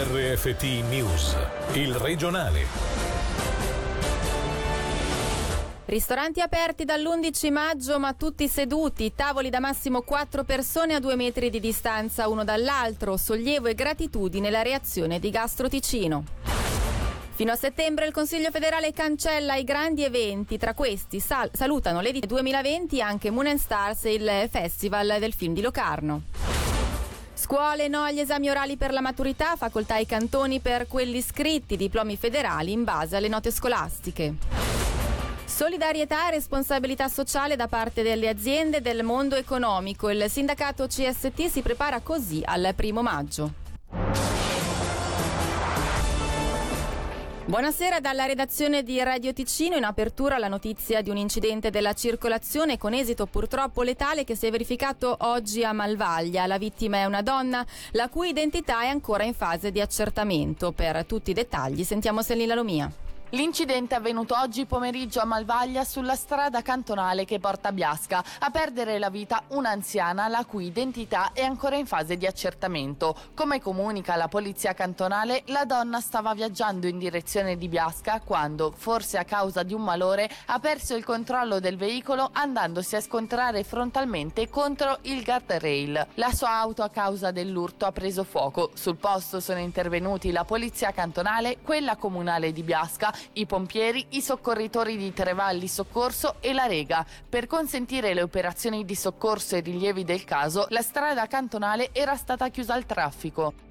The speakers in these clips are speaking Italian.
RFT News, il regionale. Ristoranti aperti dall'11 maggio ma tutti seduti, tavoli da massimo 4 persone a 2 metri di distanza uno dall'altro, sollievo e gratitudine la reazione di Gastro Ticino. Fino a settembre il Consiglio federale cancella i grandi eventi, tra questi sal- salutano l'Edit 2020 anche Moon Stars e il Festival del film di Locarno. Scuole no agli esami orali per la maturità, facoltà ai cantoni per quelli iscritti, diplomi federali in base alle note scolastiche. Solidarietà e responsabilità sociale da parte delle aziende del mondo economico. Il sindacato CST si prepara così al primo maggio. Buonasera dalla redazione di Radio Ticino. In apertura la notizia di un incidente della circolazione con esito purtroppo letale che si è verificato oggi a Malvaglia. La vittima è una donna la cui identità è ancora in fase di accertamento. Per tutti i dettagli sentiamo Selina Lomia. L'incidente è avvenuto oggi pomeriggio a Malvaglia sulla strada cantonale che porta a Biasca. A perdere la vita un'anziana la cui identità è ancora in fase di accertamento. Come comunica la polizia cantonale, la donna stava viaggiando in direzione di Biasca quando, forse a causa di un malore, ha perso il controllo del veicolo andandosi a scontrare frontalmente contro il guardrail. La sua auto a causa dell'urto ha preso fuoco. Sul posto sono intervenuti la polizia cantonale, quella comunale di Biasca, i pompieri, i soccorritori di Trevalli Soccorso e la Rega. Per consentire le operazioni di soccorso e rilievi del caso, la strada cantonale era stata chiusa al traffico.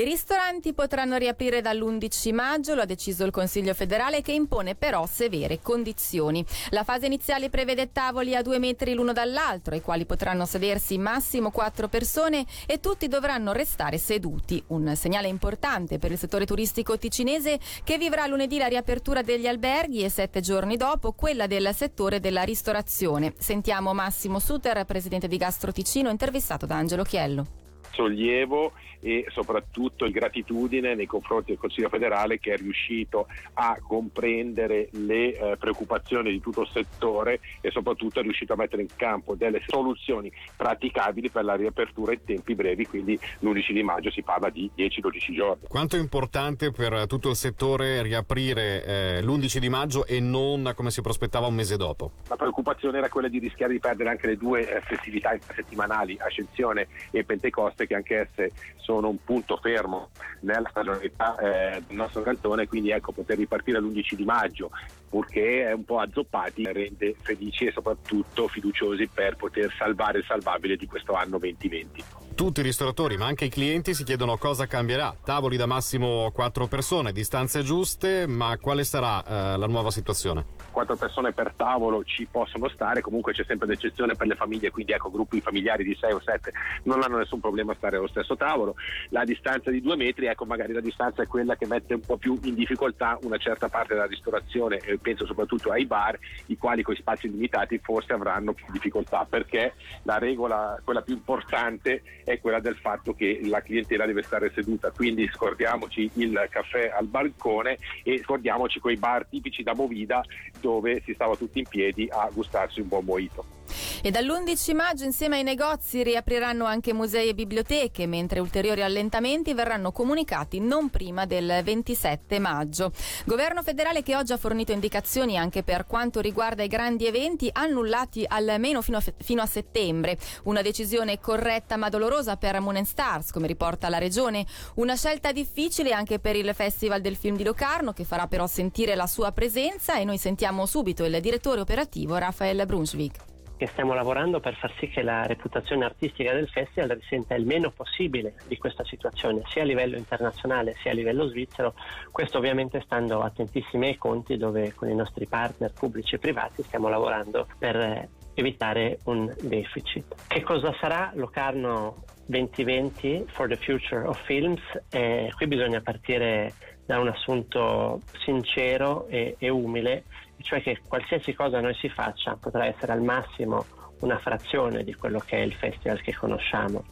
I ristoranti potranno riaprire dall'11 maggio, lo ha deciso il Consiglio federale che impone però severe condizioni. La fase iniziale prevede tavoli a due metri l'uno dall'altro, ai quali potranno sedersi massimo quattro persone e tutti dovranno restare seduti. Un segnale importante per il settore turistico ticinese che vivrà lunedì la riapertura degli alberghi e sette giorni dopo quella del settore della ristorazione. Sentiamo Massimo Suter, presidente di Gastro Ticino, intervistato da Angelo Chiello sollievo e soprattutto gratitudine nei confronti del Consiglio federale che è riuscito a comprendere le eh, preoccupazioni di tutto il settore e soprattutto è riuscito a mettere in campo delle soluzioni praticabili per la riapertura in tempi brevi, quindi l'11 di maggio si parla di 10-12 giorni. Quanto è importante per tutto il settore riaprire eh, l'11 di maggio e non come si prospettava un mese dopo? La preoccupazione era quella di rischiare di perdere anche le due eh, festività settimanali, Ascensione e Pentecoste, che anch'esse sono un punto fermo nella stagionalità eh, del nostro cantone, quindi ecco poter ripartire l'11 di maggio, purché è un po' azzoppati, rende felici e soprattutto fiduciosi per poter salvare il salvabile di questo anno 2020. Tutti i ristoratori, ma anche i clienti si chiedono cosa cambierà. Tavoli da massimo 4 persone, distanze giuste, ma quale sarà eh, la nuova situazione? Quattro persone per tavolo ci possono stare, comunque c'è sempre l'eccezione per le famiglie, quindi ecco gruppi familiari di 6 o 7 non hanno nessun problema a stare allo stesso tavolo. La distanza di due metri, ecco magari la distanza è quella che mette un po' più in difficoltà una certa parte della ristorazione e penso soprattutto ai bar, i quali con spazi limitati forse avranno più difficoltà perché la regola, quella più importante è quella del fatto che la clientela deve stare seduta, quindi scordiamoci il caffè al balcone e scordiamoci quei bar tipici da Movida dove si stava tutti in piedi a gustarsi un buon mojito. E dall'11 maggio insieme ai negozi riapriranno anche musei e biblioteche, mentre ulteriori allentamenti verranno comunicati non prima del 27 maggio. Governo federale che oggi ha fornito indicazioni anche per quanto riguarda i grandi eventi annullati almeno fino a, fino a settembre. Una decisione corretta ma dolorosa per Moon Stars, come riporta la regione. Una scelta difficile anche per il Festival del Film di Locarno, che farà però sentire la sua presenza e noi sentiamo subito il direttore operativo Raffaele Brunswick che stiamo lavorando per far sì che la reputazione artistica del festival risenta il meno possibile di questa situazione, sia a livello internazionale sia a livello svizzero, questo ovviamente stando attentissimi ai conti dove con i nostri partner pubblici e privati stiamo lavorando per eh, evitare un deficit. Che cosa sarà Locarno 2020 for the future of films? Eh, qui bisogna partire da un assunto sincero e, e umile, cioè che qualsiasi cosa noi si faccia potrà essere al massimo una frazione di quello che è il festival che conosciamo.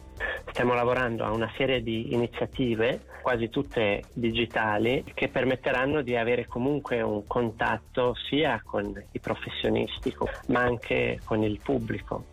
Stiamo lavorando a una serie di iniziative, quasi tutte digitali, che permetteranno di avere comunque un contatto sia con i professionisti, ma anche con il pubblico.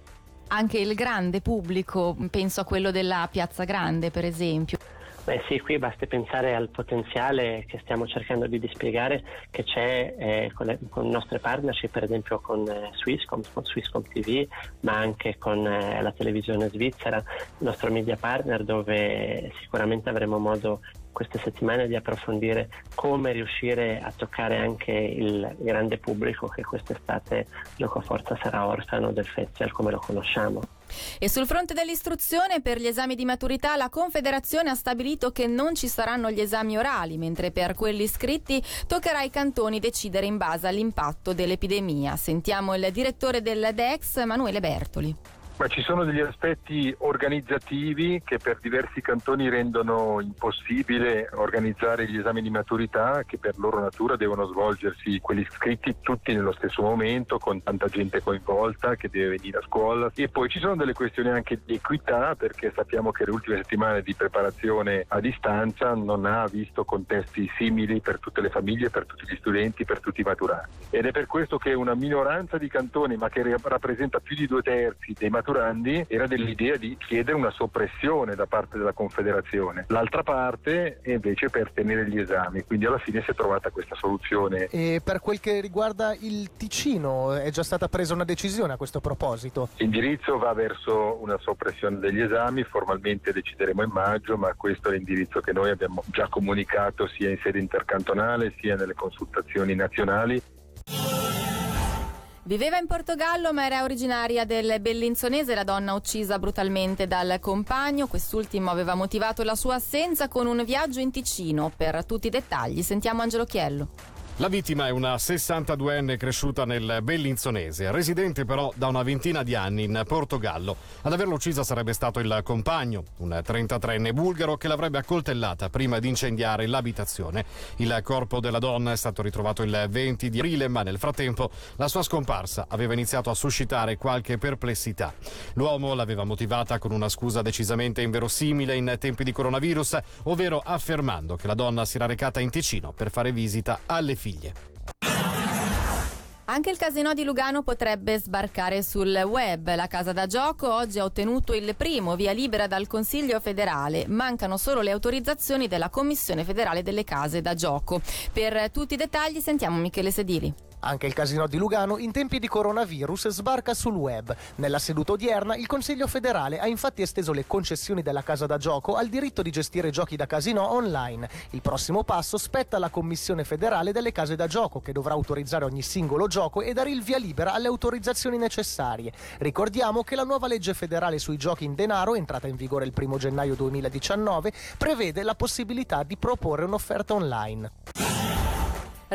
Anche il grande pubblico, penso a quello della Piazza Grande per esempio. Beh sì, qui basti pensare al potenziale che stiamo cercando di dispiegare che c'è eh, con, le, con, nostre partnership, per esempio con eh, Swisscom, con Swisscom TV, ma anche con eh, la televisione svizzera, il nostro media partner, dove sicuramente avremo modo queste settimane di approfondire come riuscire a toccare anche il grande pubblico che quest'estate gioco a forza sarà orfano del festival come lo conosciamo. E sul fronte dell'istruzione per gli esami di maturità la Confederazione ha stabilito che non ci saranno gli esami orali, mentre per quelli scritti toccherà ai cantoni decidere in base all'impatto dell'epidemia. Sentiamo il direttore del DEX, Emanuele Bertoli. Ma ci sono degli aspetti organizzativi che per diversi cantoni rendono impossibile organizzare gli esami di maturità che per loro natura devono svolgersi quelli iscritti tutti nello stesso momento con tanta gente coinvolta che deve venire a scuola. E poi ci sono delle questioni anche di equità perché sappiamo che le ultime settimane di preparazione a distanza non ha visto contesti simili per tutte le famiglie, per tutti gli studenti, per tutti i maturati. Ed è per questo che una minoranza di cantoni ma che rappresenta più di due terzi dei maturati maturandi era dell'idea di chiedere una soppressione da parte della Confederazione. L'altra parte è invece per tenere gli esami, quindi alla fine si è trovata questa soluzione. E per quel che riguarda il Ticino, è già stata presa una decisione a questo proposito? L'indirizzo va verso una soppressione degli esami, formalmente decideremo in maggio, ma questo è l'indirizzo che noi abbiamo già comunicato sia in sede intercantonale sia nelle consultazioni nazionali. Viveva in Portogallo ma era originaria del Bellinzonese, la donna uccisa brutalmente dal compagno. Quest'ultimo aveva motivato la sua assenza con un viaggio in Ticino. Per tutti i dettagli sentiamo Angelo Chiello. La vittima è una 62enne cresciuta nel Bellinzonese, residente però da una ventina di anni in Portogallo. Ad averla uccisa sarebbe stato il compagno, un 33enne bulgaro che l'avrebbe accoltellata prima di incendiare l'abitazione. Il corpo della donna è stato ritrovato il 20 di aprile, ma nel frattempo la sua scomparsa aveva iniziato a suscitare qualche perplessità. L'uomo l'aveva motivata con una scusa decisamente inverosimile in tempi di coronavirus, ovvero affermando che la donna si era recata in Ticino per fare visita alle figlie figlie. Anche il casino di Lugano potrebbe sbarcare sul web. La casa da gioco oggi ha ottenuto il primo via libera dal Consiglio federale. Mancano solo le autorizzazioni della Commissione federale delle case da gioco. Per tutti i dettagli sentiamo Michele Sedili. Anche il casino di Lugano in tempi di coronavirus sbarca sul web. Nella seduta odierna il Consiglio federale ha infatti esteso le concessioni della casa da gioco al diritto di gestire giochi da casino online. Il prossimo passo spetta alla Commissione federale delle case da gioco che dovrà autorizzare ogni singolo gioco e dare il via libera alle autorizzazioni necessarie. Ricordiamo che la nuova legge federale sui giochi in denaro, entrata in vigore il 1 gennaio 2019, prevede la possibilità di proporre un'offerta online.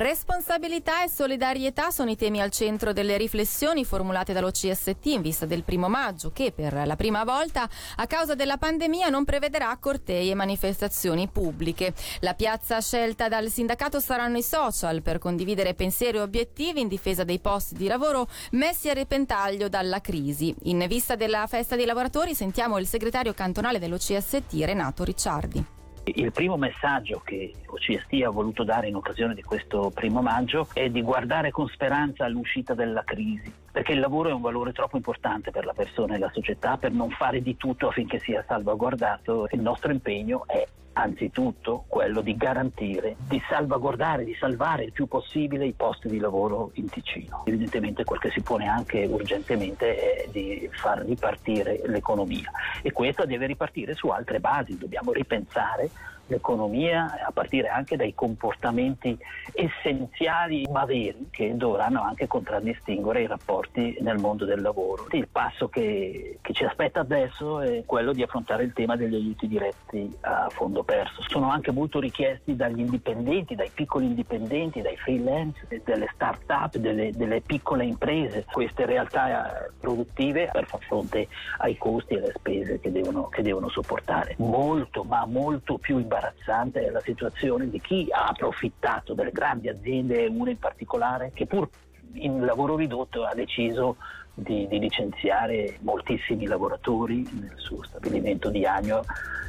Responsabilità e solidarietà sono i temi al centro delle riflessioni formulate dall'OCST in vista del primo maggio che per la prima volta a causa della pandemia non prevederà cortei e manifestazioni pubbliche. La piazza scelta dal sindacato saranno i social per condividere pensieri e obiettivi in difesa dei posti di lavoro messi a repentaglio dalla crisi. In vista della festa dei lavoratori sentiamo il segretario cantonale dell'OCST Renato Ricciardi. Il primo messaggio che OCST ha voluto dare in occasione di questo primo maggio è di guardare con speranza all'uscita della crisi, perché il lavoro è un valore troppo importante per la persona e la società per non fare di tutto affinché sia salvaguardato. Il nostro impegno è anzitutto quello di garantire, di salvaguardare, di salvare il più possibile i posti di lavoro in Ticino. Evidentemente quel che si pone anche urgentemente è di far ripartire l'economia e questa deve ripartire su altre basi, dobbiamo ripensare l'economia a partire anche dai comportamenti essenziali ma veri che dovranno anche contraddistinguere i rapporti nel mondo del lavoro. Il passo che, che ci aspetta adesso è quello di affrontare il tema degli aiuti diretti a fondo perso. Sono anche molto richiesti dagli indipendenti, dai piccoli indipendenti, dai freelance, delle start-up, delle, delle piccole imprese, queste realtà produttive per far fronte ai costi e alle spese che devono, che devono sopportare. Molto, ma molto più imbarazzante imbarazzante è la situazione di chi ha approfittato delle grandi aziende, una in particolare, che pur in lavoro ridotto ha deciso di, di, licenziare moltissimi lavoratori nel suo stabilimento di Agno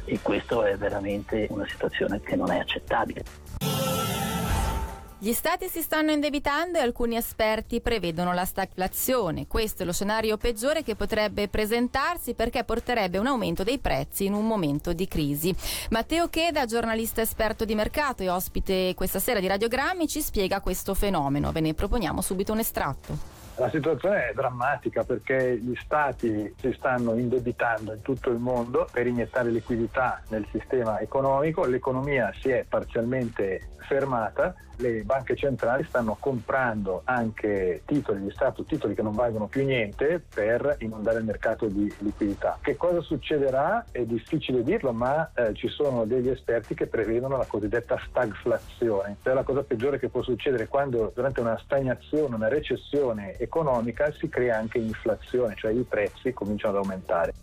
e questa è veramente una situazione che non è accettabile. Gli stati si stanno indebitando e alcuni esperti prevedono la stagflazione. Questo è lo scenario peggiore che potrebbe presentarsi perché porterebbe un aumento dei prezzi in un momento di crisi. Matteo Cheda, giornalista esperto di mercato e ospite questa sera di Radiogrammi, ci spiega questo fenomeno. Ve ne proponiamo subito un estratto. La situazione è drammatica perché gli stati si stanno indebitando in tutto il mondo per iniettare liquidità nel sistema economico, l'economia si è parzialmente fermata, le banche centrali stanno comprando anche titoli di Stato, titoli che non valgono più niente per inondare il mercato di liquidità. Che cosa succederà? È difficile dirlo, ma eh, ci sono degli esperti che prevedono la cosiddetta stagflazione, cioè la cosa peggiore che può succedere quando durante una stagnazione, una recessione economica si crea anche inflazione, cioè i prezzi cominciano ad aumentare.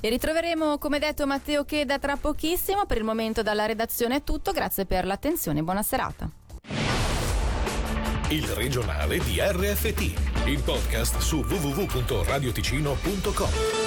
E ritroveremo, come detto, Matteo Cheda tra pochissimo. Per il momento dalla redazione è tutto. Grazie per l'attenzione e buona serata. Il regionale di RFT, il podcast su www.radioticino.com.